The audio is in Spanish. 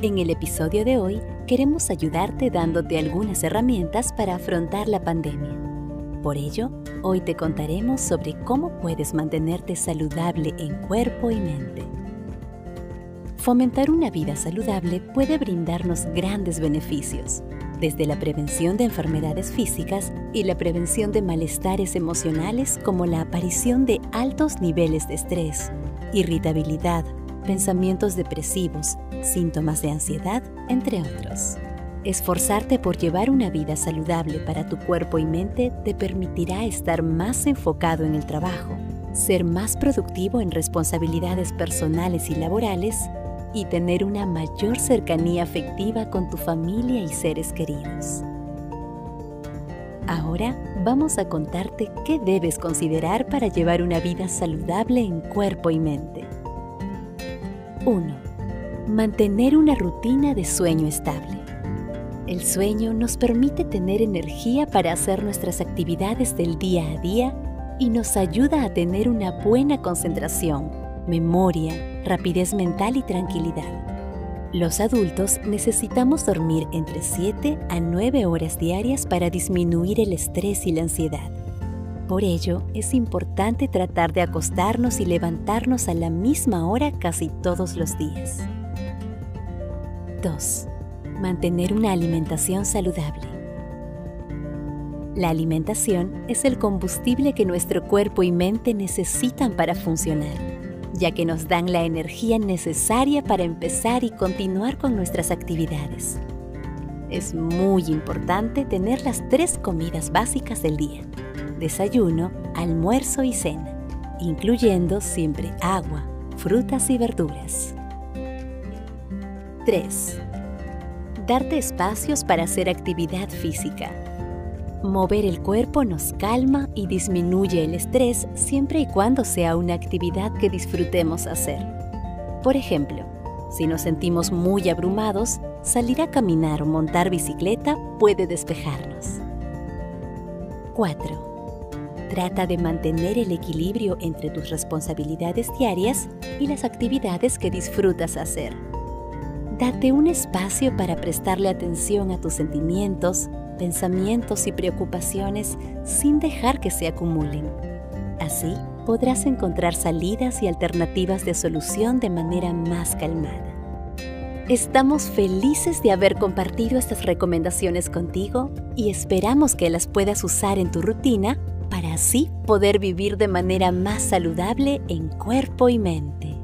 En el episodio de hoy queremos ayudarte dándote algunas herramientas para afrontar la pandemia. Por ello, hoy te contaremos sobre cómo puedes mantenerte saludable en cuerpo y mente. Fomentar una vida saludable puede brindarnos grandes beneficios, desde la prevención de enfermedades físicas y la prevención de malestares emocionales como la aparición de altos niveles de estrés, irritabilidad, pensamientos depresivos, síntomas de ansiedad, entre otros. Esforzarte por llevar una vida saludable para tu cuerpo y mente te permitirá estar más enfocado en el trabajo, ser más productivo en responsabilidades personales y laborales y tener una mayor cercanía afectiva con tu familia y seres queridos. Ahora vamos a contarte qué debes considerar para llevar una vida saludable en cuerpo y mente. 1. Mantener una rutina de sueño estable. El sueño nos permite tener energía para hacer nuestras actividades del día a día y nos ayuda a tener una buena concentración, memoria, rapidez mental y tranquilidad. Los adultos necesitamos dormir entre 7 a 9 horas diarias para disminuir el estrés y la ansiedad. Por ello, es importante tratar de acostarnos y levantarnos a la misma hora casi todos los días. 2. Mantener una alimentación saludable. La alimentación es el combustible que nuestro cuerpo y mente necesitan para funcionar ya que nos dan la energía necesaria para empezar y continuar con nuestras actividades. Es muy importante tener las tres comidas básicas del día, desayuno, almuerzo y cena, incluyendo siempre agua, frutas y verduras. 3. Darte espacios para hacer actividad física Mover el cuerpo nos calma y disminuye el estrés siempre y cuando sea una actividad que disfrutemos hacer. Por ejemplo, si nos sentimos muy abrumados, salir a caminar o montar bicicleta puede despejarnos. 4. Trata de mantener el equilibrio entre tus responsabilidades diarias y las actividades que disfrutas hacer. Date un espacio para prestarle atención a tus sentimientos, pensamientos y preocupaciones sin dejar que se acumulen. Así podrás encontrar salidas y alternativas de solución de manera más calmada. Estamos felices de haber compartido estas recomendaciones contigo y esperamos que las puedas usar en tu rutina para así poder vivir de manera más saludable en cuerpo y mente.